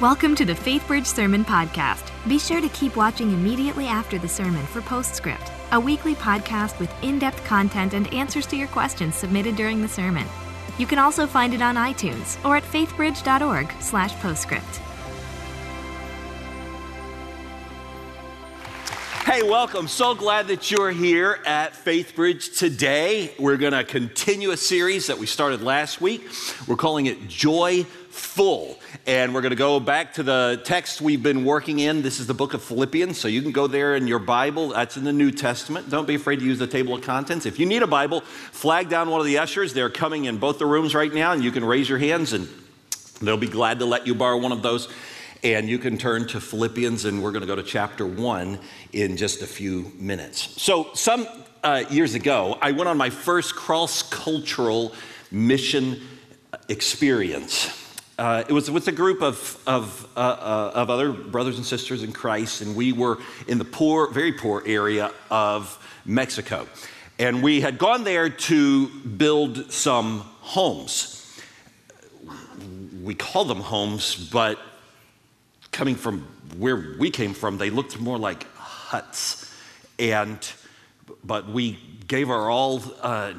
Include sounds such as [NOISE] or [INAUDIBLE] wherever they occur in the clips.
Welcome to the FaithBridge Sermon Podcast. Be sure to keep watching immediately after the sermon for Postscript, a weekly podcast with in depth content and answers to your questions submitted during the sermon. You can also find it on iTunes or at faithbridge.org/slash postscript. Hey, welcome. So glad that you're here at FaithBridge today. We're going to continue a series that we started last week. We're calling it Joy Full. And we're going to go back to the text we've been working in. This is the book of Philippians. So you can go there in your Bible. That's in the New Testament. Don't be afraid to use the table of contents. If you need a Bible, flag down one of the ushers. They're coming in both the rooms right now, and you can raise your hands, and they'll be glad to let you borrow one of those. And you can turn to Philippians, and we're going to go to chapter one in just a few minutes. So, some uh, years ago, I went on my first cross cultural mission experience. Uh, it was with a group of, of, uh, uh, of other brothers and sisters in Christ, and we were in the poor, very poor area of Mexico. And we had gone there to build some homes. We call them homes, but coming from where we came from, they looked more like huts. And, but we gave our all, uh,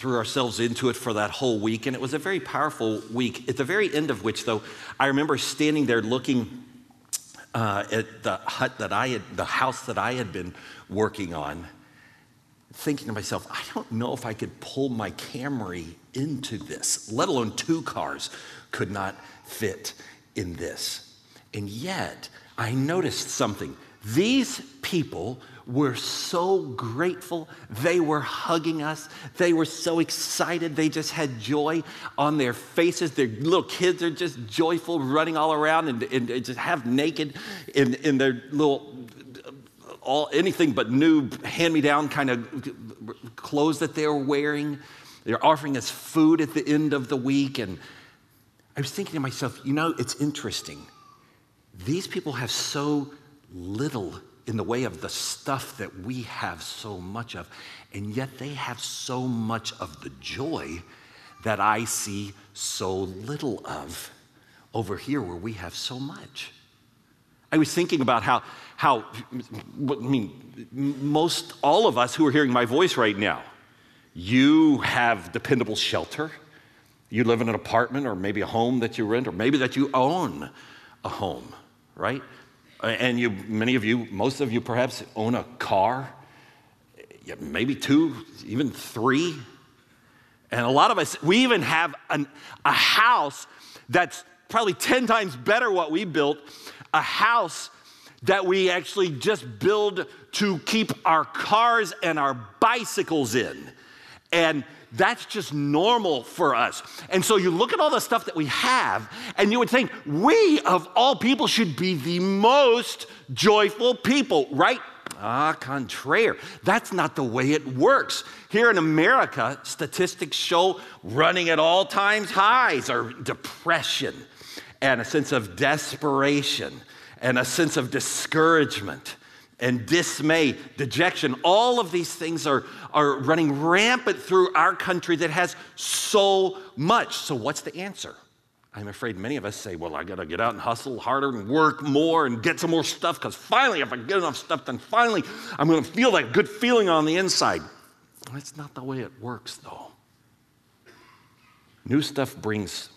threw ourselves into it for that whole week. And it was a very powerful week. At the very end of which, though, I remember standing there looking uh, at the hut that I had, the house that I had been working on, thinking to myself, I don't know if I could pull my Camry into this, let alone two cars could not fit in this. And yet, I noticed something. These people were so grateful. They were hugging us. They were so excited. They just had joy on their faces. Their little kids are just joyful, running all around and, and just half naked in, in their little, all, anything but new hand me down kind of clothes that they were wearing. They're offering us food at the end of the week. And I was thinking to myself, you know, it's interesting these people have so little in the way of the stuff that we have so much of, and yet they have so much of the joy that I see so little of over here where we have so much. I was thinking about how, how I mean, most all of us who are hearing my voice right now, you have dependable shelter. You live in an apartment or maybe a home that you rent, or maybe that you own a home right? And you, many of you, most of you perhaps own a car, maybe two, even three. And a lot of us, we even have an, a house that's probably 10 times better what we built, a house that we actually just build to keep our cars and our bicycles in. And that's just normal for us. And so you look at all the stuff that we have, and you would think we, of all people, should be the most joyful people, right? Ah, contraire. That's not the way it works. Here in America, statistics show running at all times highs are depression and a sense of desperation and a sense of discouragement and dismay, dejection. All of these things are, are running rampant through our country that has so much. So, what's the answer? I'm afraid many of us say, well, I gotta get out and hustle harder and work more and get some more stuff because finally, if I get enough stuff, then finally I'm gonna feel that good feeling on the inside. That's not the way it works, though. New stuff brings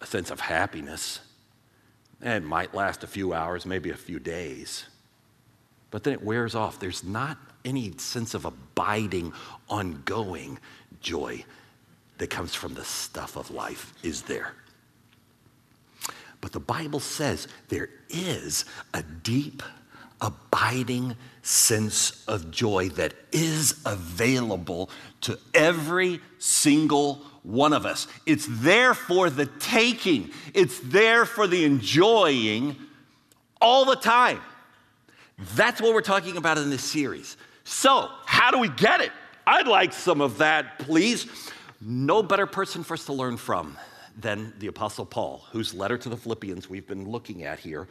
a sense of happiness. It might last a few hours, maybe a few days but then it wears off. There's not any sense of abiding, ongoing joy that comes from the stuff of life, is there? But the Bible says there is a deep, abiding sense of joy that is available to every single one of us. It's there for the taking, it's there for the enjoying all the time. That's what we're talking about in this series. So, how do we get it? I'd like some of that, please. No better person for us to learn from than the Apostle Paul, whose letter to the Philippians we've been looking at here.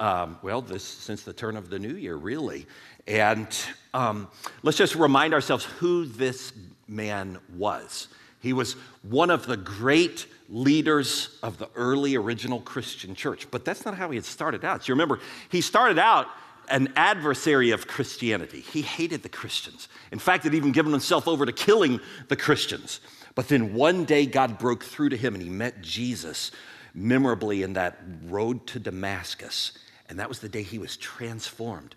Um, well, this since the turn of the new year, really. And um, let's just remind ourselves who this man was. He was one of the great leaders of the early original Christian church. But that's not how he had started out. So you remember, he started out an adversary of Christianity. He hated the Christians. In fact, had even given himself over to killing the Christians. But then one day, God broke through to him and he met Jesus memorably in that road to Damascus. And that was the day he was transformed.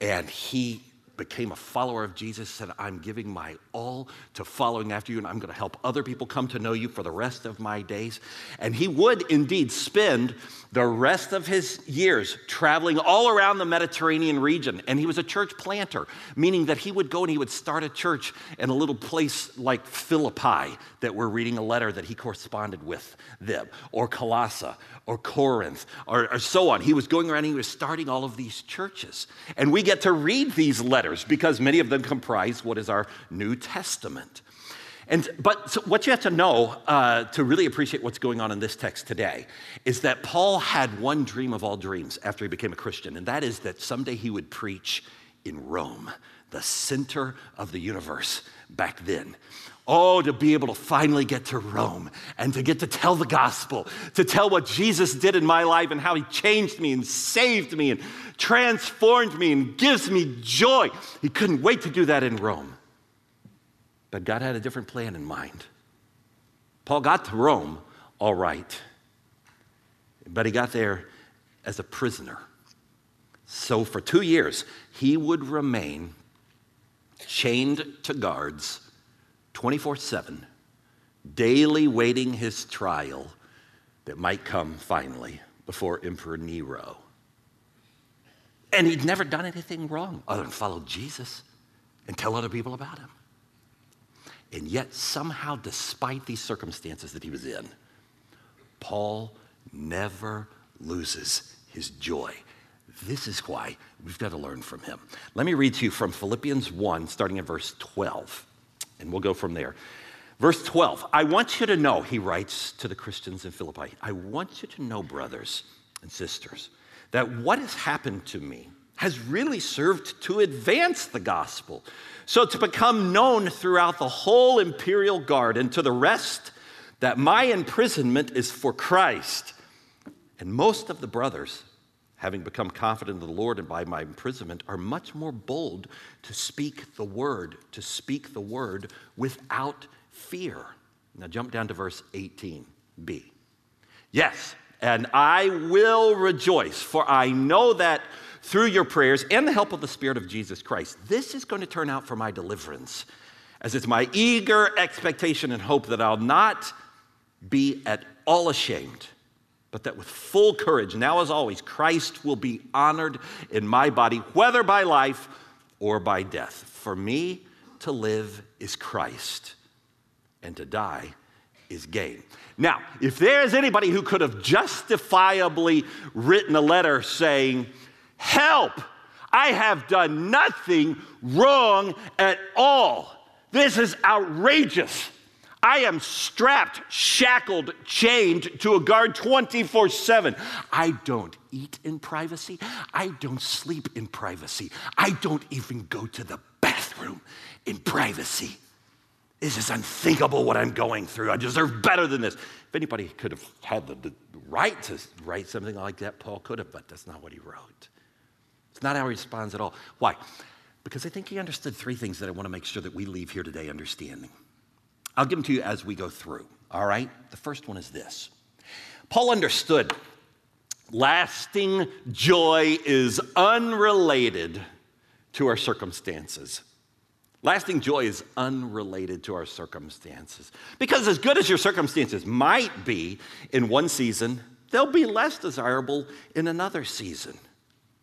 And he became a follower of Jesus, said, I'm giving my all to following after you, and I'm going to help other people come to know you for the rest of my days. And he would indeed spend the rest of his years traveling all around the Mediterranean region. And he was a church planter, meaning that he would go and he would start a church in a little place like Philippi that we're reading a letter that he corresponded with them, or Colossae, or Corinth, or, or so on. He was going around and he was starting all of these churches. And we get to read these letters because many of them comprise what is our New Testament. And, but so what you have to know uh, to really appreciate what's going on in this text today is that Paul had one dream of all dreams after he became a Christian, and that is that someday he would preach in Rome, the center of the universe back then. Oh, to be able to finally get to Rome and to get to tell the gospel, to tell what Jesus did in my life and how he changed me and saved me and transformed me and gives me joy. He couldn't wait to do that in Rome. But God had a different plan in mind. Paul got to Rome all right, but he got there as a prisoner. So for two years, he would remain chained to guards 24 7, daily waiting his trial that might come finally before Emperor Nero. And he'd never done anything wrong other than follow Jesus and tell other people about him. And yet, somehow, despite these circumstances that he was in, Paul never loses his joy. This is why we've got to learn from him. Let me read to you from Philippians 1, starting at verse 12, and we'll go from there. Verse 12 I want you to know, he writes to the Christians in Philippi, I want you to know, brothers and sisters, that what has happened to me has really served to advance the gospel. So to become known throughout the whole imperial guard and to the rest that my imprisonment is for Christ. And most of the brothers, having become confident in the Lord and by my imprisonment, are much more bold to speak the word, to speak the word without fear. Now jump down to verse 18b. Yes, and I will rejoice, for I know that through your prayers and the help of the Spirit of Jesus Christ, this is going to turn out for my deliverance, as it's my eager expectation and hope that I'll not be at all ashamed, but that with full courage, now as always, Christ will be honored in my body, whether by life or by death. For me to live is Christ, and to die is gain. Now, if there is anybody who could have justifiably written a letter saying, Help! I have done nothing wrong at all. This is outrageous. I am strapped, shackled, chained to a guard 24 7. I don't eat in privacy. I don't sleep in privacy. I don't even go to the bathroom in privacy. This is unthinkable what I'm going through. I deserve better than this. If anybody could have had the, the right to write something like that, Paul could have, but that's not what he wrote. It's not how he responds at all. Why? Because I think he understood three things that I want to make sure that we leave here today understanding. I'll give them to you as we go through, all right? The first one is this Paul understood lasting joy is unrelated to our circumstances. Lasting joy is unrelated to our circumstances. Because as good as your circumstances might be in one season, they'll be less desirable in another season.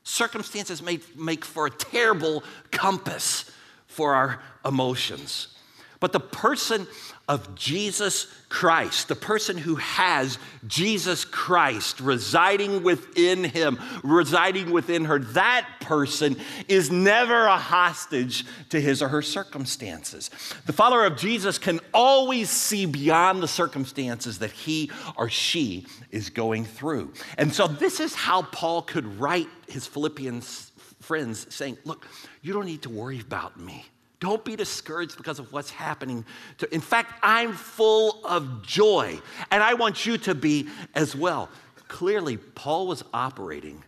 Circumstances may make for a terrible compass for our emotions. But the person of Jesus Christ, the person who has Jesus Christ residing within him, residing within her, that person is never a hostage to his or her circumstances. The follower of Jesus can always see beyond the circumstances that he or she is going through. And so, this is how Paul could write his Philippians friends saying, Look, you don't need to worry about me. Don't be discouraged because of what's happening. To, in fact, I'm full of joy, and I want you to be as well. Clearly, Paul was operating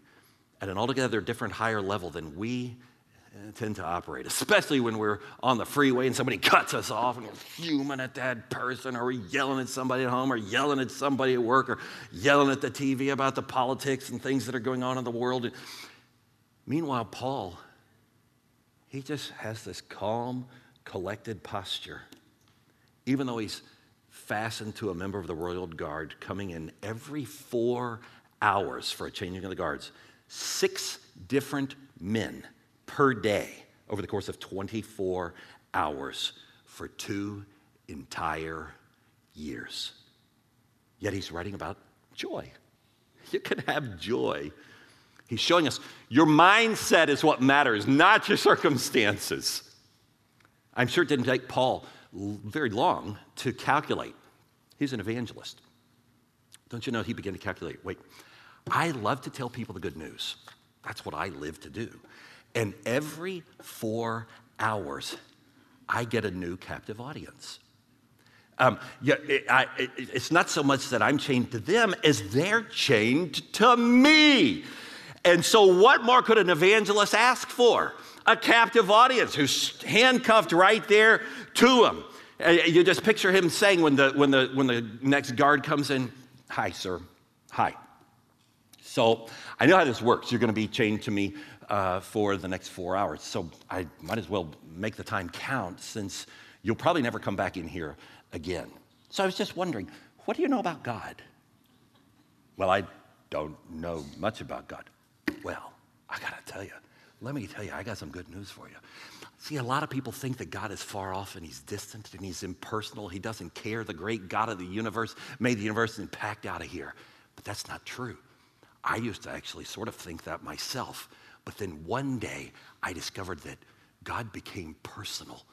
at an altogether different higher level than we tend to operate, especially when we're on the freeway and somebody cuts us off and we're fuming at that person, or we're yelling at somebody at home, or yelling at somebody at work, or yelling at the TV about the politics and things that are going on in the world. Meanwhile, Paul, he just has this calm, collected posture, even though he's fastened to a member of the royal guard coming in every four hours for a changing of the guards. Six different men per day over the course of 24 hours for two entire years. Yet he's writing about joy. You can have joy. He's showing us your mindset is what matters, not your circumstances. I'm sure it didn't take Paul very long to calculate. He's an evangelist. Don't you know he began to calculate? Wait, I love to tell people the good news. That's what I live to do. And every four hours, I get a new captive audience. Um, yeah, it, I, it, it's not so much that I'm chained to them as they're chained to me. And so, what more could an evangelist ask for? A captive audience who's handcuffed right there to him. Uh, you just picture him saying when the, when the, when the next guard comes in, Hi, sir. Hi. So, I know how this works. You're going to be chained to me uh, for the next four hours. So I might as well make the time count since you'll probably never come back in here again. So I was just wondering, what do you know about God? Well, I don't know much about God. Well, I got to tell you, let me tell you, I got some good news for you. See, a lot of people think that God is far off and he's distant and he's impersonal. He doesn't care. The great God of the universe made the universe and packed out of here. But that's not true. I used to actually sort of think that myself. But then one day, I discovered that God became personal.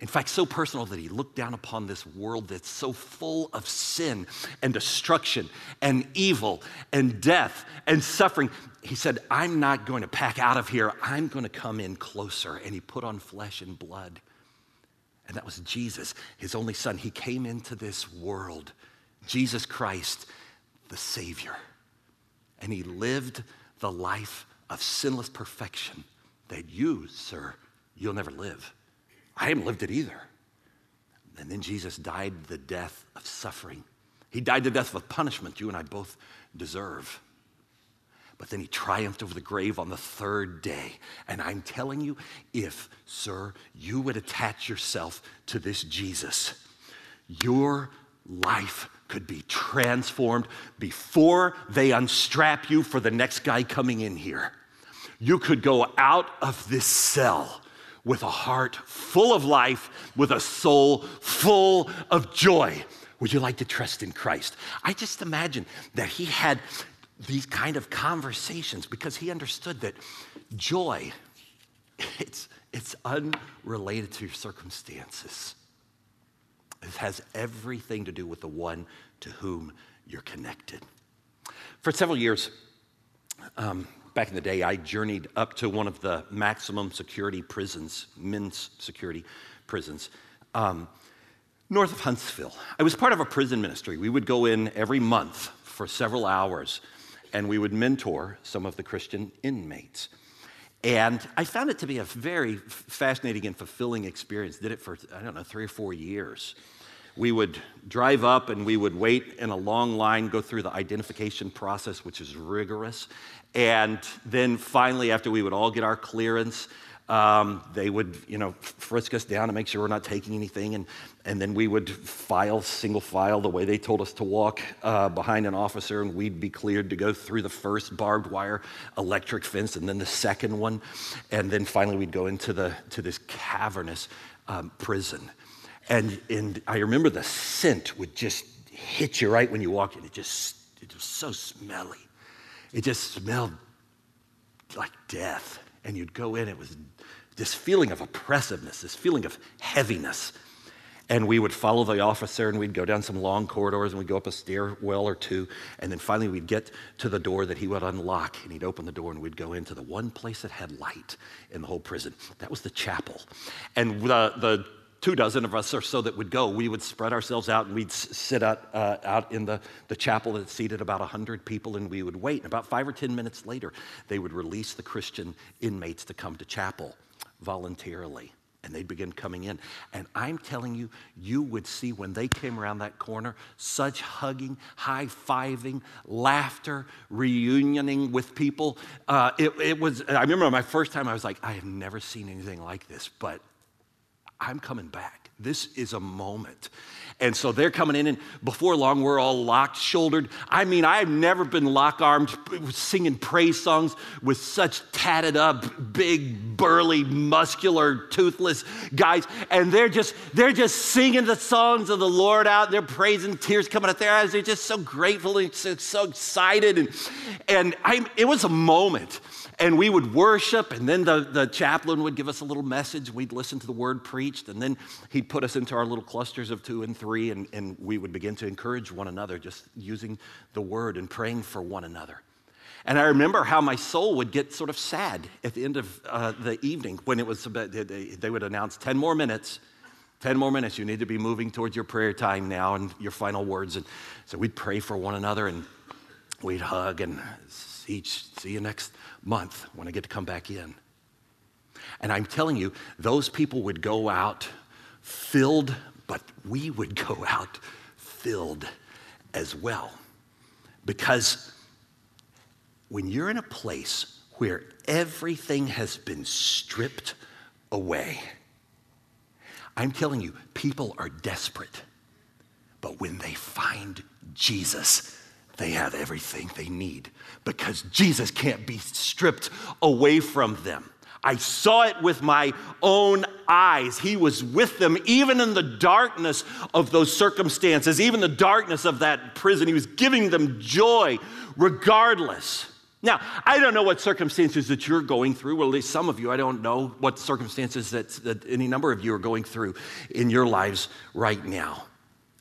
In fact, so personal that he looked down upon this world that's so full of sin and destruction and evil and death and suffering. He said, I'm not going to pack out of here. I'm going to come in closer. And he put on flesh and blood. And that was Jesus, his only son. He came into this world, Jesus Christ, the Savior. And he lived the life of sinless perfection that you, sir, you'll never live. I haven't lived it either. And then Jesus died the death of suffering. He died the death of punishment you and I both deserve. But then he triumphed over the grave on the third day. And I'm telling you, if, sir, you would attach yourself to this Jesus, your life could be transformed before they unstrap you for the next guy coming in here you could go out of this cell with a heart full of life, with a soul full of joy. Would you like to trust in Christ? I just imagine that he had these kind of conversations because he understood that joy, it's, it's unrelated to your circumstances. It has everything to do with the one to whom you're connected. For several years, um, back in the day, I journeyed up to one of the maximum security prisons, men's security prisons, um, north of Huntsville. I was part of a prison ministry. We would go in every month for several hours and we would mentor some of the Christian inmates. And I found it to be a very fascinating and fulfilling experience. Did it for, I don't know, three or four years. We would drive up and we would wait in a long line, go through the identification process, which is rigorous. And then finally, after we would all get our clearance, um, they would, you know, frisk us down to make sure we're not taking anything, and, and then we would file single file the way they told us to walk uh, behind an officer, and we'd be cleared to go through the first barbed wire electric fence, and then the second one, and then finally we'd go into the to this cavernous um, prison, and and I remember the scent would just hit you right when you walked in. It just it was so smelly. It just smelled like death. And you'd go in, it was this feeling of oppressiveness, this feeling of heaviness. And we would follow the officer and we'd go down some long corridors and we'd go up a stairwell or two. And then finally we'd get to the door that he would unlock and he'd open the door and we'd go into the one place that had light in the whole prison. That was the chapel. And the, the two dozen of us or so that would go, we would spread ourselves out and we'd sit out, uh, out in the, the chapel that seated about 100 people and we would wait. And about five or 10 minutes later, they would release the Christian inmates to come to chapel voluntarily and they'd begin coming in. And I'm telling you, you would see when they came around that corner such hugging, high fiving, laughter, reunioning with people. Uh, it, it was, I remember my first time, I was like, I have never seen anything like this, but I'm coming back. This is a moment. And so they're coming in, and before long, we're all locked shouldered. I mean, I've never been lock armed singing praise songs with such tatted up, big, burly, muscular, toothless guys. And they're just, they're just singing the songs of the Lord out. They're praising, tears coming out their eyes. They're just so grateful and so, so excited. And, and I, it was a moment and we would worship, and then the, the chaplain would give us a little message. We'd listen to the word preached, and then he'd put us into our little clusters of two and three, and, and we would begin to encourage one another, just using the word and praying for one another. And I remember how my soul would get sort of sad at the end of uh, the evening when it was, they would announce 10 more minutes. 10 more minutes. You need to be moving towards your prayer time now and your final words. And so we'd pray for one another and we'd hug and each see you next month when I get to come back in. And I'm telling you, those people would go out filled, but we would go out filled as well. Because when you're in a place where everything has been stripped away, I'm telling you, people are desperate. But when they find Jesus, they have everything they need because Jesus can't be stripped away from them. I saw it with my own eyes. He was with them even in the darkness of those circumstances, even the darkness of that prison. He was giving them joy regardless. Now, I don't know what circumstances that you're going through. Well, at least some of you, I don't know what circumstances that, that any number of you are going through in your lives right now.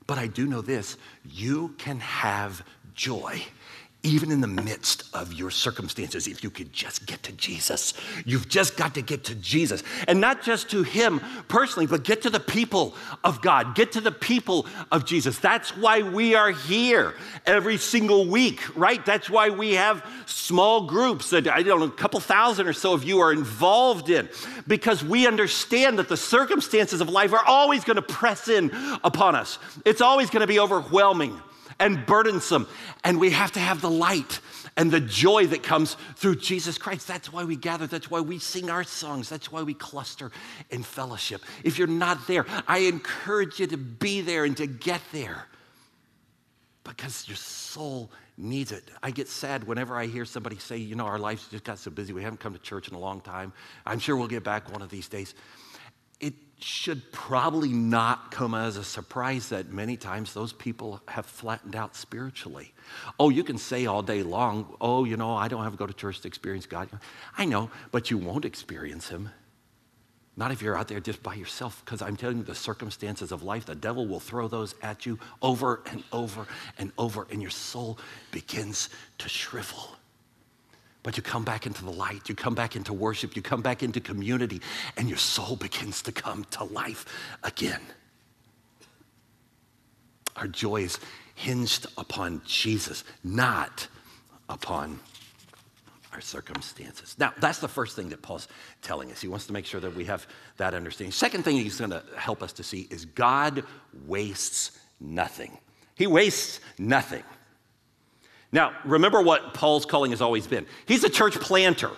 But I do know this you can have joy even in the midst of your circumstances, if you could just get to Jesus. You've just got to get to Jesus. And not just to Him personally, but get to the people of God, get to the people of Jesus. That's why we are here every single week, right? That's why we have small groups that I don't know, a couple thousand or so of you are involved in, because we understand that the circumstances of life are always going to press in upon us, it's always going to be overwhelming and burdensome. And we have to have the light and the joy that comes through Jesus Christ. That's why we gather. That's why we sing our songs. That's why we cluster in fellowship. If you're not there, I encourage you to be there and to get there because your soul needs it. I get sad whenever I hear somebody say, you know, our lives just got so busy, we haven't come to church in a long time. I'm sure we'll get back one of these days. It should probably not come as a surprise that many times those people have flattened out spiritually. Oh, you can say all day long, oh, you know, I don't have to go to church to experience God. I know, but you won't experience Him. Not if you're out there just by yourself, because I'm telling you, the circumstances of life, the devil will throw those at you over and over and over, and your soul begins to shrivel. But you come back into the light, you come back into worship, you come back into community, and your soul begins to come to life again. Our joy is hinged upon Jesus, not upon our circumstances. Now, that's the first thing that Paul's telling us. He wants to make sure that we have that understanding. Second thing he's going to help us to see is God wastes nothing. He wastes nothing. Now, remember what Paul's calling has always been. He's a church planter,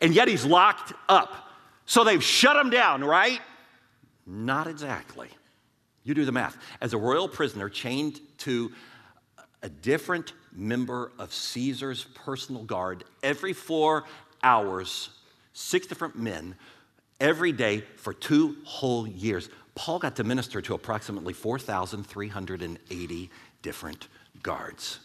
and yet he's locked up. So they've shut him down, right? Not exactly. You do the math. As a royal prisoner chained to a different member of Caesar's personal guard every four hours, six different men, every day for two whole years, Paul got to minister to approximately 4,380 different guards.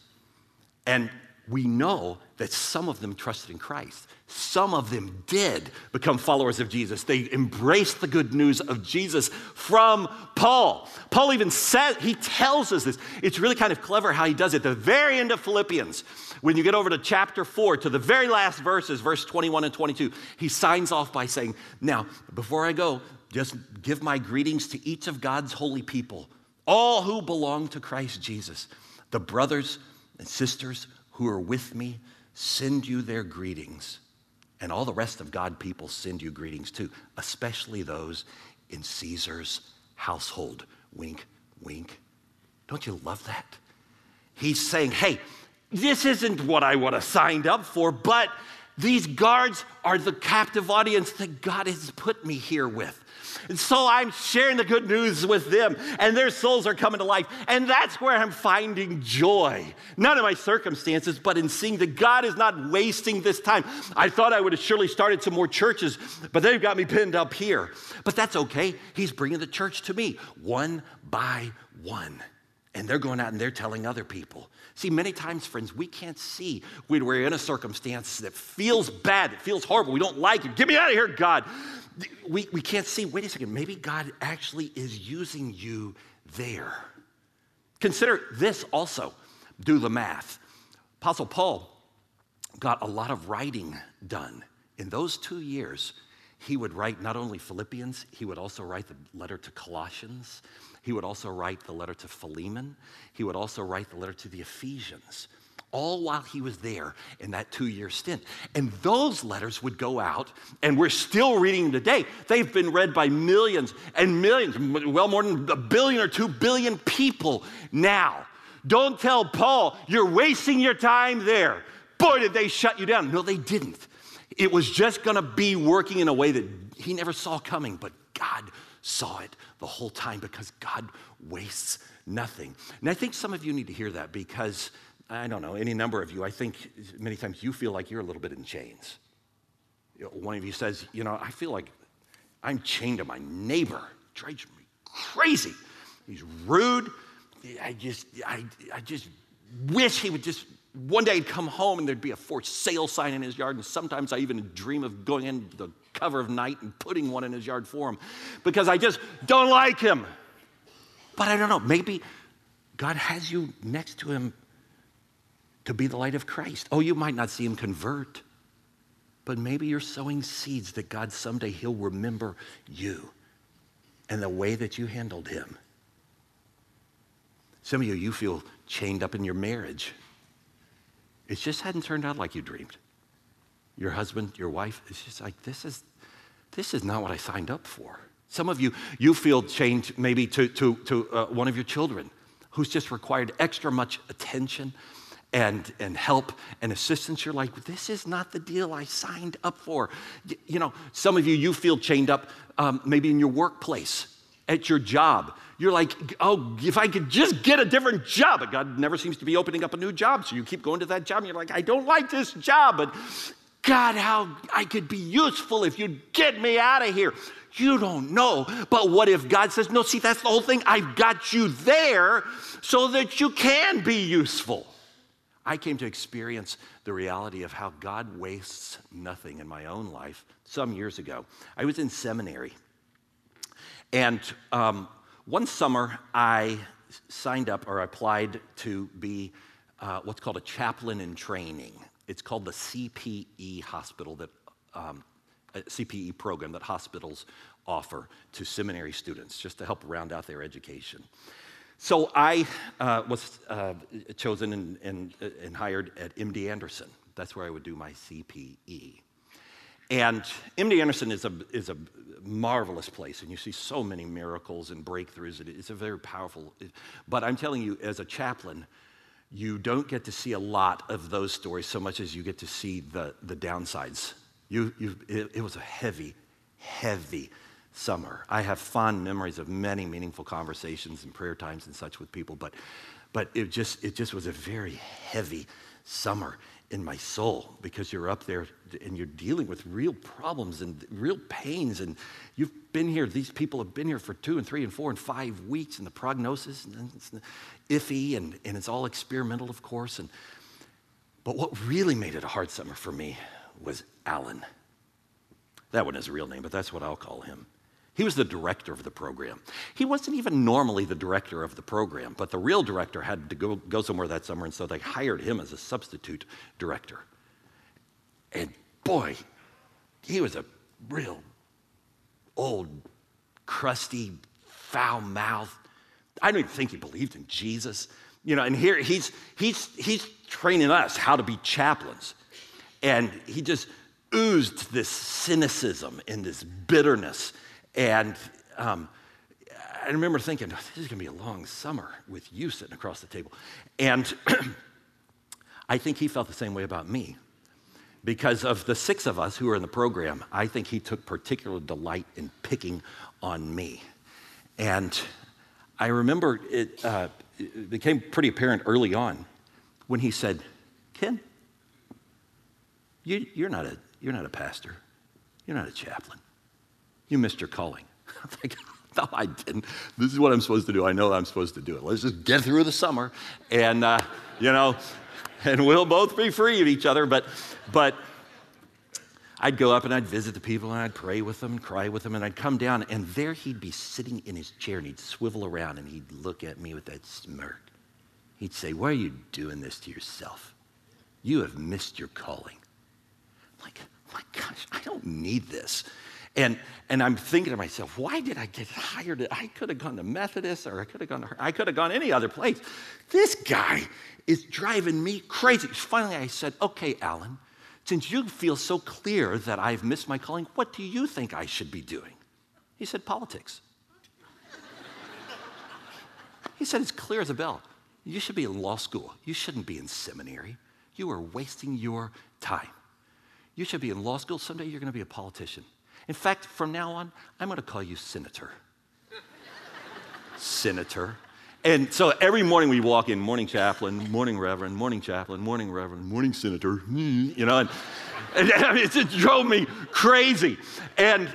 And we know that some of them trusted in Christ. Some of them did become followers of Jesus. They embraced the good news of Jesus from Paul. Paul even says, he tells us this. It's really kind of clever how he does it. The very end of Philippians, when you get over to chapter 4, to the very last verses, verse 21 and 22, he signs off by saying, Now, before I go, just give my greetings to each of God's holy people, all who belong to Christ Jesus. The brothers and sisters who are with me send you their greetings. And all the rest of God people send you greetings too, especially those in Caesar's household. Wink, wink. Don't you love that? He's saying, hey, this isn't what I would have signed up for, but these guards are the captive audience that God has put me here with. And so I'm sharing the good news with them, and their souls are coming to life. And that's where I'm finding joy. Not in my circumstances, but in seeing that God is not wasting this time. I thought I would have surely started some more churches, but they've got me pinned up here. But that's okay. He's bringing the church to me one by one. And they're going out and they're telling other people. See, many times, friends, we can't see when we're in a circumstance that feels bad, that feels horrible. We don't like it. Get me out of here, God we, we can't see, wait a second, maybe God actually is using you there. Consider this also. Do the math. Apostle Paul got a lot of writing done. In those two years, he would write not only Philippians, he would also write the letter to Colossians. He would also write the letter to Philemon. He would also write the letter to the Ephesians all while he was there in that two year stint. And those letters would go out, and we're still reading them today. They've been read by millions and millions, well, more than a billion or two billion people now. Don't tell Paul you're wasting your time there. Boy, did they shut you down. No, they didn't. It was just gonna be working in a way that he never saw coming, but God saw it the whole time because God wastes nothing. And I think some of you need to hear that because I don't know, any number of you, I think many times you feel like you're a little bit in chains. One of you says, You know, I feel like I'm chained to my neighbor. drives me crazy. He's rude. I just, I, I just wish he would just one day he'd come home and there'd be a for sale sign in his yard. And sometimes I even dream of going in the cover of night and putting one in his yard for him because I just don't like him. But I don't know, maybe God has you next to him to be the light of Christ. Oh, you might not see him convert, but maybe you're sowing seeds that God someday he'll remember you and the way that you handled him. Some of you, you feel chained up in your marriage. It just hadn't turned out like you dreamed. Your husband, your wife, it's just like, this is, this is not what I signed up for. Some of you, you feel chained maybe to, to, to uh, one of your children who's just required extra much attention and, and help and assistance, you're like, this is not the deal I signed up for. You know, some of you, you feel chained up um, maybe in your workplace, at your job. You're like, oh, if I could just get a different job. But God never seems to be opening up a new job. So you keep going to that job and you're like, I don't like this job. But God, how I could be useful if you'd get me out of here. You don't know. But what if God says, no, see, that's the whole thing. I've got you there so that you can be useful. I came to experience the reality of how God wastes nothing in my own life some years ago. I was in seminary. And um, one summer, I signed up or applied to be uh, what's called a chaplain in training. It's called the CPE hospital that um, CPE program that hospitals offer to seminary students just to help round out their education. So I uh, was uh, chosen and, and, and, hired at MD Anderson. That's where I would do my CPE. And MD Anderson is a, is a marvelous place, and you see so many miracles and breakthroughs. It's a very powerful, but I'm telling you, as a chaplain, you don't get to see a lot of those stories so much as you get to see the, the downsides. You, you, it, it was a heavy, heavy summer. I have fond memories of many meaningful conversations and prayer times and such with people, but, but it, just, it just was a very heavy summer in my soul because you're up there and you're dealing with real problems and real pains. And you've been here, these people have been here for two and three and four and five weeks, and the prognosis is iffy and, and it's all experimental, of course. And, But what really made it a hard summer for me was Alan. That wasn't his real name, but that's what I'll call him. He was the director of the program. He wasn't even normally the director of the program, but the real director had to go, go somewhere that summer, and so they hired him as a substitute director. And boy, he was a real old, crusty, foul mouthed. I don't even think he believed in Jesus. You know, and here he's, he's, he's training us how to be chaplains. And he just oozed this cynicism and this bitterness. And um, I remember thinking, this is going to be a long summer with you sitting across the table. And [CLEARS THROAT] I think he felt the same way about me. Because of the six of us who were in the program, I think he took particular delight in picking on me. And I remember it, uh, it became pretty apparent early on when he said, Ken, you, you're, not a, you're not a pastor. You're not a chaplain. You missed your calling. [LAUGHS] I'm like, [LAUGHS] no, I didn't. This is what I'm supposed to do. I know I'm supposed to do it. Let's just get through the summer and, uh, you know, and we'll both be free of each other. But, but I'd go up and I'd visit the people and I'd pray with them and cry with them and I'd come down and there he'd be sitting in his chair and he'd swivel around and he'd look at me with that smirk. He'd say, Why are you doing this to yourself? You have missed your calling. I'm like, oh my gosh, I don't need this. And, and I'm thinking to myself, why did I get hired? I could have gone to Methodist or I could have gone to, I could have gone any other place. This guy is driving me crazy. Finally, I said, okay, Alan, since you feel so clear that I've missed my calling, what do you think I should be doing? He said, Politics. he said, It's clear as a bell. You should be in law school. You shouldn't be in seminary. You are wasting your time. You should be in law school. Someday you're going to be a politician. In fact, from now on, I'm going to call you senator. senator. And so every morning we walk in, morning chaplain, morning reverend, morning chaplain, morning reverend, morning senator, you know, and, and, it just drove me crazy. And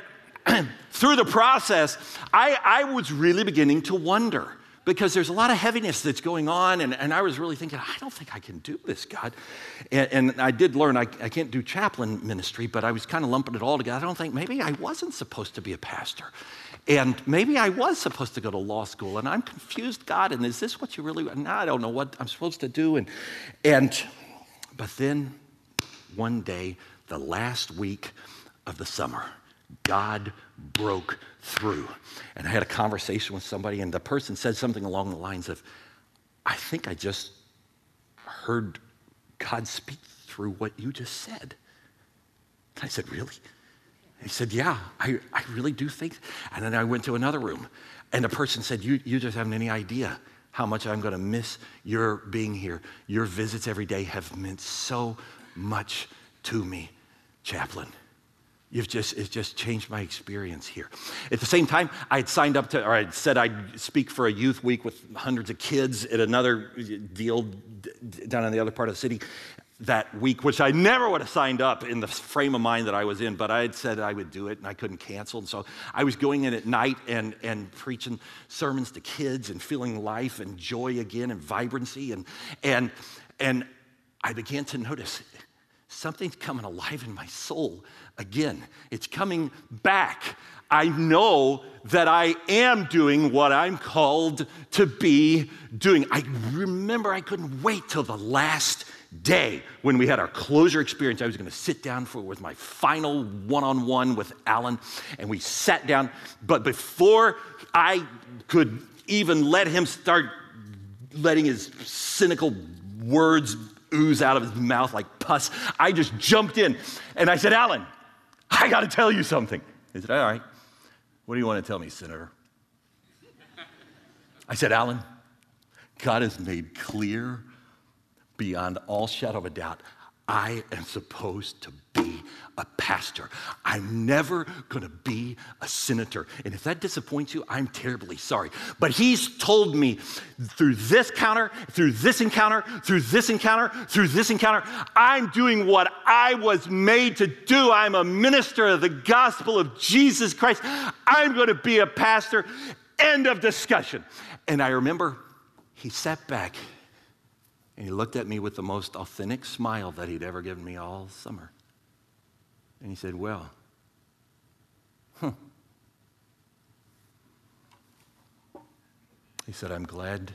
[CLEARS THROAT] through the process, I, I was really beginning to wonder because there's a lot of heaviness that's going on. And, and I was really thinking, I don't think I can do this, God. And, and I did learn I, I can't do chaplain ministry, but I was kind of lumping it all together. I don't think maybe I wasn't supposed to be a pastor. And maybe I was supposed to go to law school. And I'm confused, God, and is this what you really, now I don't know what I'm supposed to do. And, and, but then one day, the last week of the summer, God broke through. And I had a conversation with somebody, and the person said something along the lines of, I think I just heard God speak through what you just said. And I said, Really? He said, Yeah, I, I really do think. And then I went to another room, and the person said, You, you just haven't any idea how much I'm going to miss your being here. Your visits every day have meant so much to me, chaplain. You've just, it's just changed my experience here. At the same time, I had signed up to, or I had said I'd speak for a youth week with hundreds of kids at another deal down in the other part of the city that week, which I never would have signed up in the frame of mind that I was in, but I had said I would do it and I couldn't cancel. And so I was going in at night and, and preaching sermons to kids and feeling life and joy again and vibrancy. And, and, and I began to notice something's coming alive in my soul again. It's coming back. I know that I am doing what I'm called to be doing. I remember I couldn't wait till the last day when we had our closure experience. I was going to sit down for with my final one-on-one with Alan, and we sat down. But before I could even let him start letting his cynical words ooze out of his mouth like pus, I just jumped in and I said, Alan, [LAUGHS] I got to tell you something. He said, All right. What do you want to tell me, Senator? I said, Alan, God has made clear beyond all shadow of a doubt I am supposed to be a pastor. I'm never going to be a senator. And if that disappoints you, I'm terribly sorry. But he's told me through this counter, through this encounter, through this encounter, through this encounter, I'm doing what I was made to do. I'm a minister of the gospel of Jesus Christ. I'm going to be a pastor. End of discussion. And I remember he sat back And he looked at me with the most authentic smile that he'd ever given me all summer. And he said, Well, huh. He said, I'm glad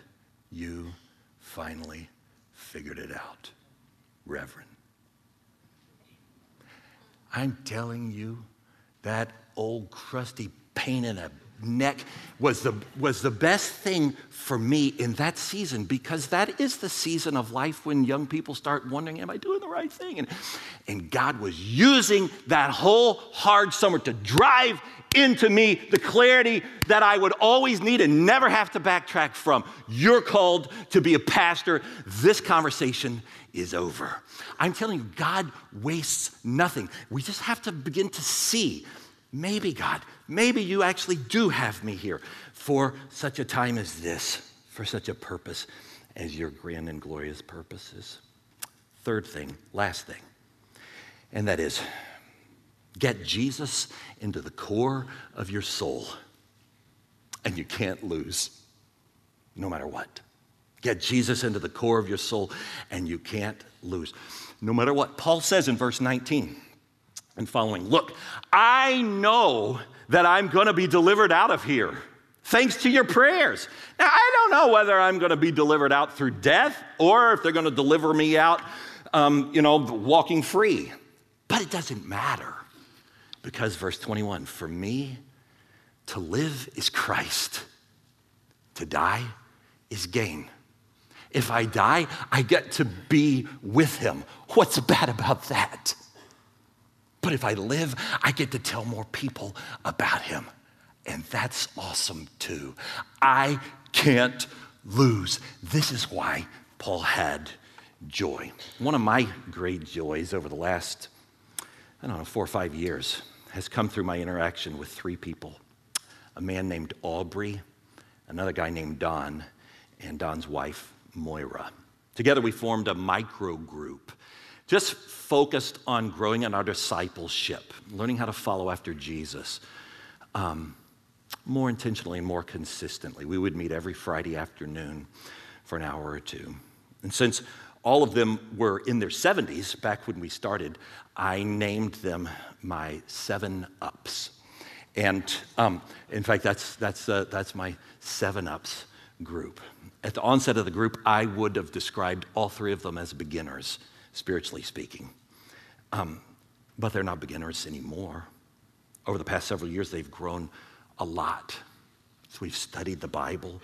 you finally figured it out, Reverend. I'm telling you, that old crusty pain in a neck was the, was the best thing for me in that season because that is the season of life when young people start wondering, Am I doing the right thing? And, and God was using that whole hard summer to drive into me the clarity that I would always need and never have to backtrack from. You're called to be a pastor. This conversation is over. I'm telling you, God wastes nothing. We just have to begin to see maybe, God, maybe you actually do have me here for such a time as this, for such a purpose as your grand and glorious purposes. Third thing, last thing, and that is get Jesus into the core of your soul, and you can't lose, no matter what. Get Jesus into the core of your soul, and you can't lose, no matter what. Paul says in verse 19 and following Look, I know that I'm going to be delivered out of here thanks to your prayers. Now, I don't know whether I'm going to be delivered out through death or if they're going to deliver me out, um, you know, walking free. But it doesn't matter because, verse 21, for me, to live is Christ, to die is gain. If I die, I get to be with him. What's bad about that? But if I live, I get to tell more people about him. And that's awesome too. I can't lose. This is why Paul had joy. One of my great joys over the last, I don't know, four or five years has come through my interaction with three people a man named Aubrey, another guy named Don, and Don's wife, Moira. Together, we formed a micro group just focused on growing in our discipleship, learning how to follow after Jesus um, more intentionally and more consistently. We would meet every Friday afternoon for an hour or two. And since all of them were in their 70s back when we started, I named them my seven ups. And um, in fact, that's, that's, uh, that's my seven ups group. At the onset of the group, I would have described all three of them as beginners, spiritually speaking. Um, but they're not beginners anymore. Over the past several years, they've grown a lot. So we've studied the Bible,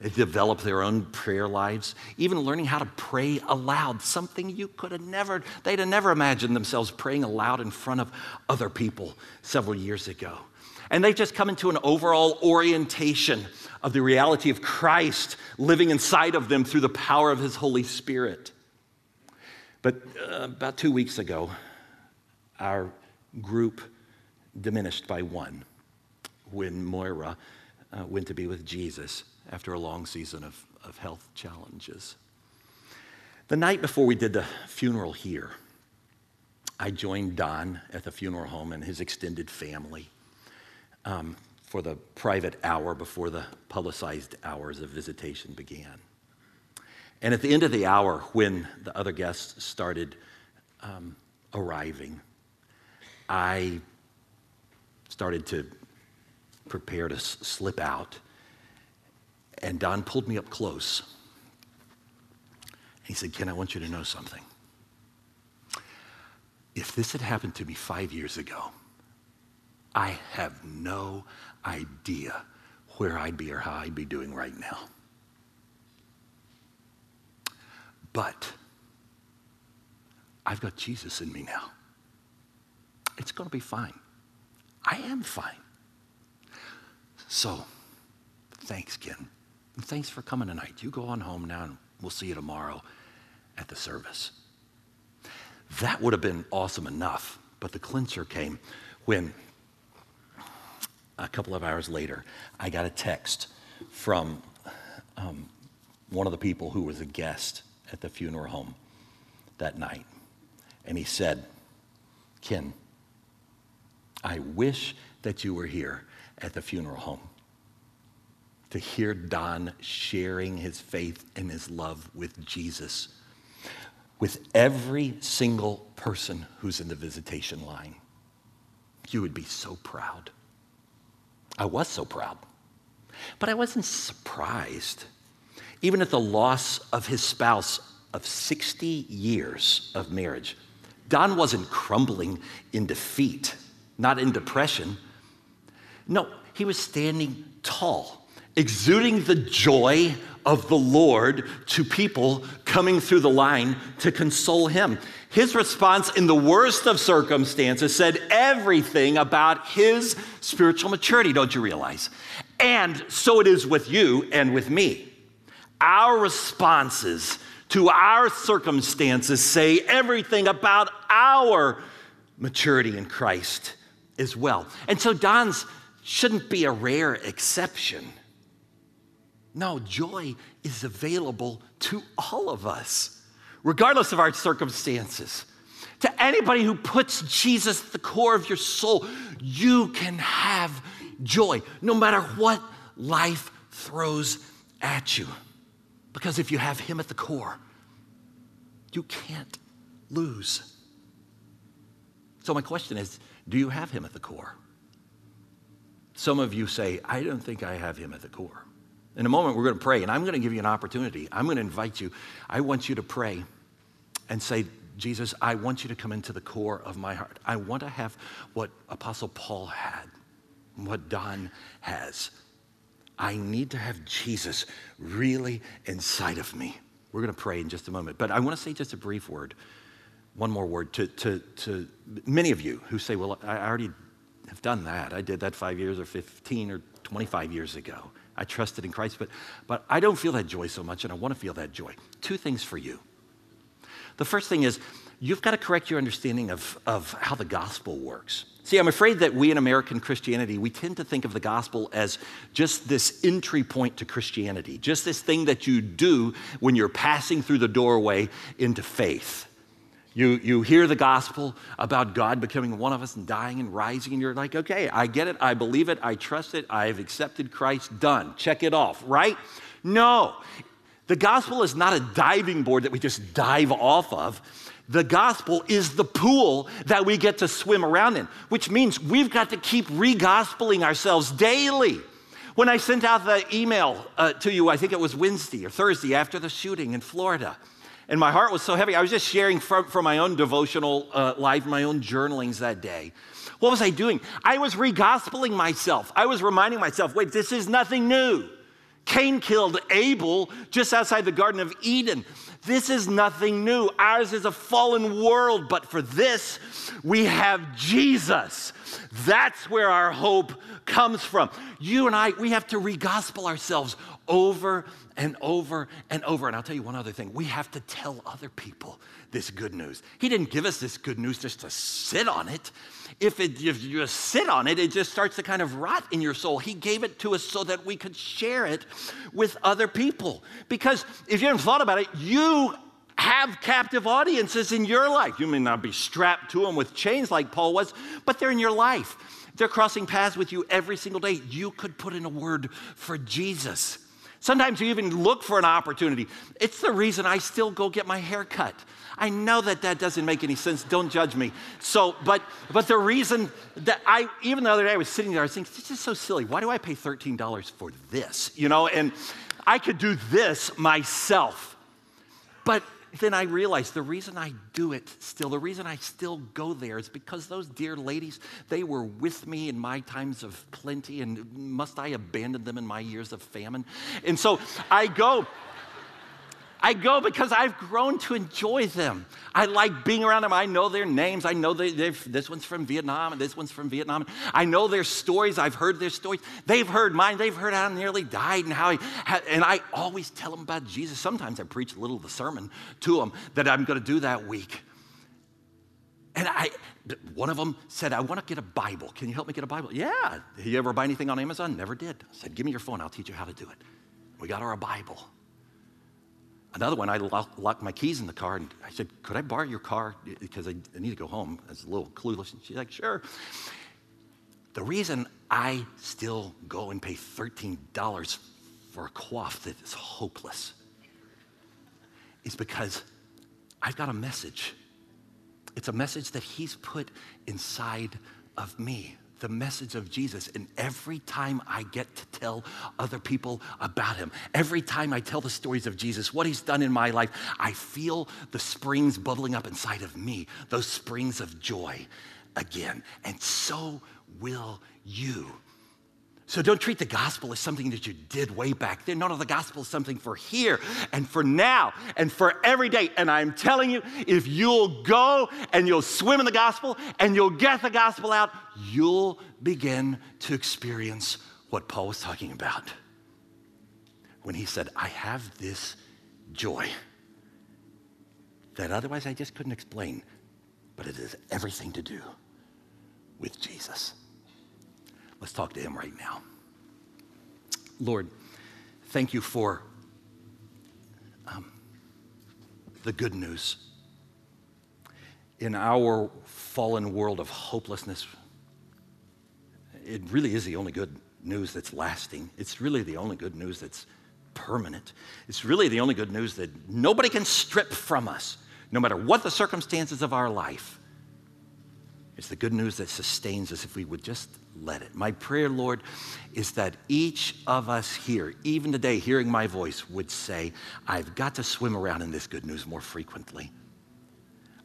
they've developed their own prayer lives, even learning how to pray aloud, something you could have never, they'd have never imagined themselves praying aloud in front of other people several years ago. And they've just come into an overall orientation of the reality of Christ living inside of them through the power of His Holy Spirit. But uh, about two weeks ago, our group diminished by one when Moira uh, went to be with Jesus after a long season of, of health challenges. The night before we did the funeral here, I joined Don at the funeral home and his extended family um, for the private hour before the publicized hours of visitation began. And at the end of the hour, when the other guests started um, arriving, I started to prepare to s- slip out and Don pulled me up close. He said, Ken, I want you to know something. If this had happened to me five years ago, I have no idea where I'd be or how I'd be doing right now. But I've got Jesus in me now. It's going to be fine. I am fine. So, thanks, Ken. And thanks for coming tonight. You go on home now, and we'll see you tomorrow at the service. That would have been awesome enough, but the clincher came when a couple of hours later, I got a text from um, one of the people who was a guest at the funeral home that night. And he said, Ken, I wish that you were here at the funeral home to hear Don sharing his faith and his love with Jesus with every single person who's in the visitation line. You would be so proud. I was so proud. But I wasn't surprised. Even at the loss of his spouse of 60 years of marriage, Don wasn't crumbling in defeat, not in depression. No, he was standing tall, exuding the joy of the Lord to people coming through the line to console him. His response in the worst of circumstances said everything about his spiritual maturity, don't you realize? And so it is with you and with me. Our responses to our circumstances say everything about our maturity in Christ as well. And so Don's shouldn't be a rare exception. No, joy is available to all of us, regardless of our circumstances. To anybody who puts Jesus at the core of your soul, you can have joy no matter what life throws at you. Because if you have Him at the core, you can't lose. So, my question is do you have Him at the core? Some of you say, I don't think I have Him at the core. In a moment, we're going to pray, and I'm going to give you an opportunity. I'm going to invite you. I want you to pray and say, Jesus, I want you to come into the core of my heart. I want to have what Apostle Paul had, what Don has. I need to have Jesus really inside of me. We're going to pray in just a moment. But I want to say just a brief word, one more word to, to, to many of you who say, Well, I already have done that. I did that five years or 15 or 25 years ago. I trusted in Christ, but, but I don't feel that joy so much, and I want to feel that joy. Two things for you. The first thing is, you've got to correct your understanding of, of how the gospel works. See, I'm afraid that we in American Christianity, we tend to think of the gospel as just this entry point to Christianity, just this thing that you do when you're passing through the doorway into faith. You, you hear the gospel about God becoming one of us and dying and rising, and you're like, okay, I get it, I believe it, I trust it, I've accepted Christ, done, check it off, right? No, the gospel is not a diving board that we just dive off of. The gospel is the pool that we get to swim around in, which means we've got to keep re gospeling ourselves daily. When I sent out the email uh, to you, I think it was Wednesday or Thursday after the shooting in Florida, and my heart was so heavy. I was just sharing from, from my own devotional uh, life, my own journalings that day. What was I doing? I was re gospeling myself. I was reminding myself wait, this is nothing new. Cain killed Abel just outside the Garden of Eden. This is nothing new. Ours is a fallen world, but for this, we have Jesus. That's where our hope comes from. You and I, we have to re gospel ourselves over and over and over. And I'll tell you one other thing we have to tell other people this good news. He didn't give us this good news just to sit on it. If, it, if you just sit on it, it just starts to kind of rot in your soul. He gave it to us so that we could share it with other people. Because if you haven't thought about it, you have captive audiences in your life. You may not be strapped to them with chains like Paul was, but they're in your life. They're crossing paths with you every single day. You could put in a word for Jesus. Sometimes you even look for an opportunity. It's the reason I still go get my hair cut. I know that that doesn't make any sense. Don't judge me. So, but but the reason that I even the other day I was sitting there, I was thinking, this is so silly. Why do I pay $13 for this? You know, and I could do this myself. But then I realized the reason I do it still, the reason I still go there is because those dear ladies, they were with me in my times of plenty, and must I abandon them in my years of famine? And so I go. I go because I've grown to enjoy them. I like being around them. I know their names. I know they, this one's from Vietnam and this one's from Vietnam. I know their stories. I've heard their stories. They've heard mine. They've heard how I nearly died and how and I always tell them about Jesus. Sometimes I preach a little of the sermon to them that I'm going to do that week. And I, one of them said, I want to get a Bible. Can you help me get a Bible? Yeah. You ever buy anything on Amazon? Never did. I said, Give me your phone. I'll teach you how to do it. We got a Bible. Another one, I locked my keys in the car and I said, Could I borrow your car? Because I need to go home. I was a little clueless. And she's like, Sure. The reason I still go and pay $13 for a coif that is hopeless is because I've got a message. It's a message that He's put inside of me, the message of Jesus. And every time I get to tell other people about Him, every time I tell the stories of Jesus, what He's done in my life, I feel the springs bubbling up inside of me, those springs of joy again. And so will you. So don't treat the gospel as something that you did way back then. No, no, the gospel is something for here and for now and for every day. And I'm telling you, if you'll go and you'll swim in the gospel and you'll get the gospel out, you'll begin to experience what Paul was talking about when he said, I have this joy that otherwise I just couldn't explain, but it has everything to do with Jesus. Let's talk to him right now. Lord, thank you for um, the good news. In our fallen world of hopelessness, it really is the only good news that's lasting. It's really the only good news that's permanent. It's really the only good news that nobody can strip from us, no matter what the circumstances of our life. It's the good news that sustains us if we would just let it. My prayer, Lord, is that each of us here, even today, hearing my voice, would say, I've got to swim around in this good news more frequently.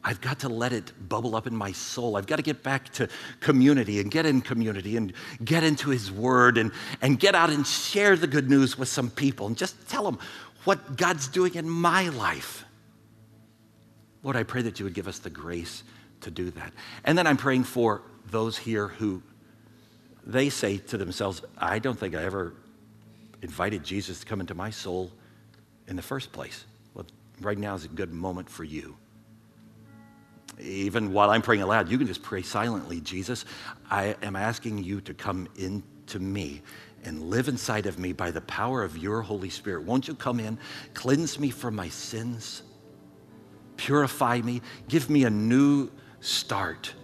I've got to let it bubble up in my soul. I've got to get back to community and get in community and get into His Word and, and get out and share the good news with some people and just tell them what God's doing in my life. Lord, I pray that you would give us the grace to do that. And then I'm praying for those here who they say to themselves, I don't think I ever invited Jesus to come into my soul in the first place. Well, right now is a good moment for you. Even while I'm praying aloud, you can just pray silently Jesus, I am asking you to come into me and live inside of me by the power of your Holy Spirit. Won't you come in, cleanse me from my sins, purify me, give me a new start.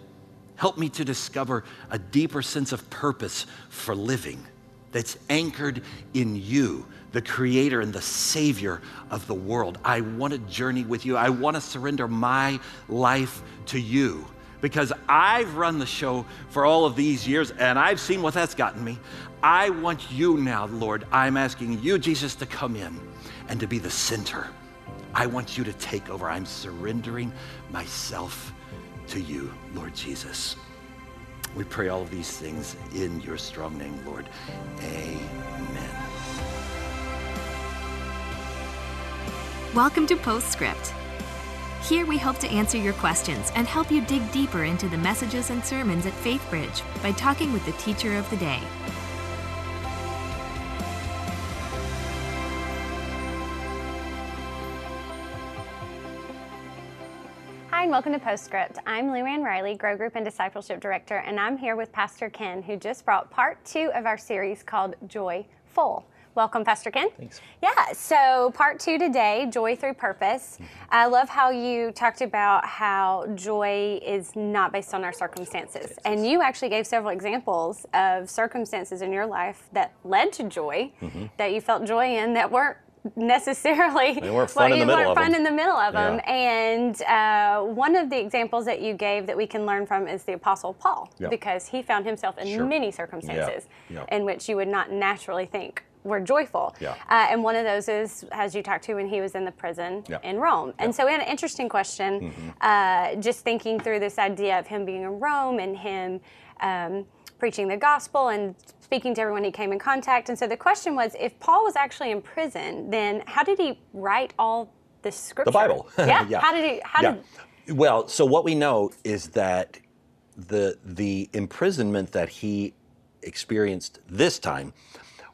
Help me to discover a deeper sense of purpose for living that's anchored in you, the creator and the savior of the world. I want to journey with you. I want to surrender my life to you because I've run the show for all of these years and I've seen what that's gotten me. I want you now, Lord. I'm asking you, Jesus, to come in and to be the center. I want you to take over. I'm surrendering myself to you, Lord Jesus. We pray all of these things in your strong name, Lord. Amen. Welcome to Postscript. Here we hope to answer your questions and help you dig deeper into the messages and sermons at FaithBridge by talking with the teacher of the day. And welcome to Postscript. I'm Lou Ann Riley, Grow Group and Discipleship Director, and I'm here with Pastor Ken, who just brought part two of our series called Joy Full. Welcome, Pastor Ken. Thanks. Yeah, so part two today, Joy Through Purpose. Mm-hmm. I love how you talked about how joy is not based on our circumstances. And you actually gave several examples of circumstances in your life that led to joy, mm-hmm. that you felt joy in, that weren't necessarily they weren't [LAUGHS] fun, well, in, the weren't fun in the middle of them. Yeah. And uh, one of the examples that you gave that we can learn from is the Apostle Paul, yeah. because he found himself in sure. many circumstances yeah. in which you would not naturally think were joyful. Uh, and one of those is, as you talked to, when he was in the prison in Rome. And so we had an interesting question, mm-hmm. uh, just thinking through this idea of him being in Rome and him um, preaching the gospel and speaking to everyone he came in contact. And so the question was if Paul was actually in prison, then how did he write all the scripture? The Bible. [LAUGHS] Yeah. [LAUGHS] yeah. How did he? How yeah. did? Well, so what we know is that the the imprisonment that he experienced this time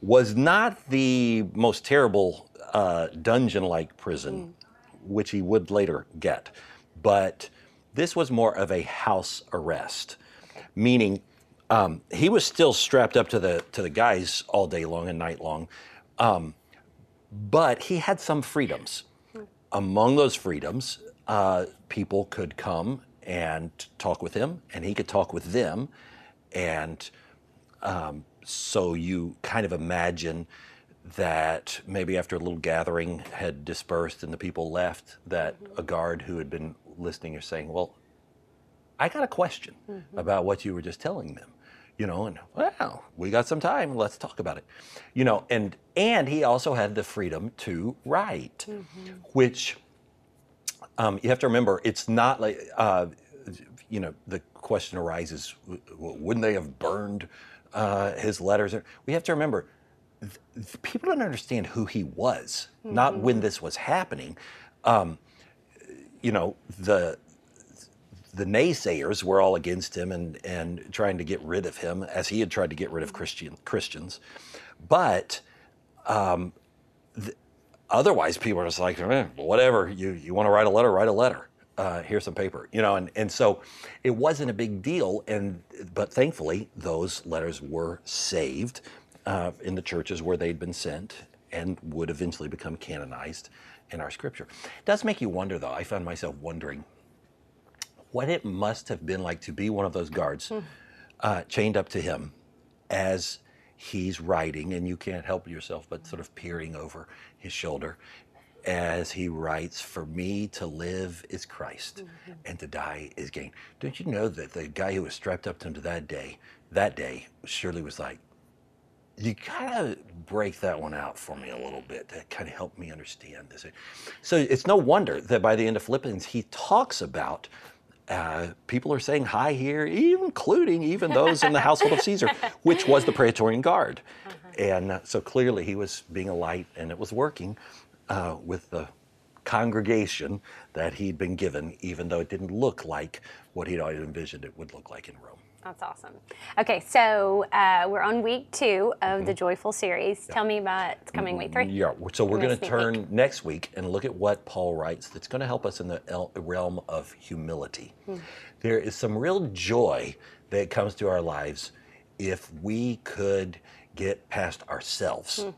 was not the most terrible uh, dungeon-like prison, mm. which he would later get, but this was more of a house arrest, okay. meaning um, he was still strapped up to the to the guys all day long and night long, um, but he had some freedoms. Among those freedoms, uh, people could come and talk with him, and he could talk with them, and um, so you kind of imagine that maybe after a little gathering had dispersed and the people left, that a guard who had been listening is saying, Well, I got a question mm-hmm. about what you were just telling them. You know, and well, we got some time. Let's talk about it. You know, and and he also had the freedom to write, mm-hmm. which um, you have to remember. It's not like uh, you know the question arises: Wouldn't they have burned uh, his letters? We have to remember people don't understand who he was, mm-hmm. not when this was happening. Um, you know, the the naysayers were all against him and, and trying to get rid of him, as he had tried to get rid of mm-hmm. Christian Christians. But um, th- otherwise, people are just like, eh, whatever. You you want to write a letter, write a letter. Uh, here's some paper, you know, and, and so it wasn't a big deal, and but thankfully those letters were saved uh, in the churches where they'd been sent and would eventually become canonized in our scripture. It does make you wonder, though. I found myself wondering what it must have been like to be one of those guards hmm. uh, chained up to him as he's writing, and you can't help yourself but sort of peering over his shoulder as he writes, For me to live is Christ, mm-hmm. and to die is gain. Don't you know that the guy who was strapped up to him to that day, that day, surely was like, you kind of break that one out for me a little bit to kind of help me understand this. So it's no wonder that by the end of Philippians, he talks about uh, people are saying hi here, including even those in the household of Caesar, which was the Praetorian Guard. Uh-huh. And uh, so clearly he was being a light and it was working uh, with the congregation that he'd been given, even though it didn't look like what he'd always envisioned it would look like in Rome. That's awesome. Okay, so uh, we're on week two of mm-hmm. the Joyful series. Tell me about coming week three. Yeah, so we're going to turn week. next week and look at what Paul writes that's going to help us in the realm of humility. Hmm. There is some real joy that comes to our lives if we could get past ourselves hmm.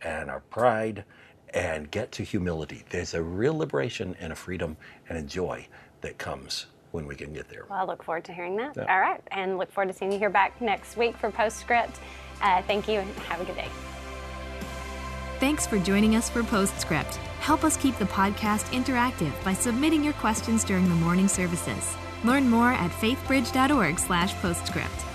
and our pride and get to humility. There's a real liberation and a freedom and a joy that comes when we can get there. Well, I look forward to hearing that. Yeah. All right, and look forward to seeing you here back next week for Postscript. Uh, thank you and have a good day. Thanks for joining us for Postscript. Help us keep the podcast interactive by submitting your questions during the morning services. Learn more at faithbridge.org/postscript.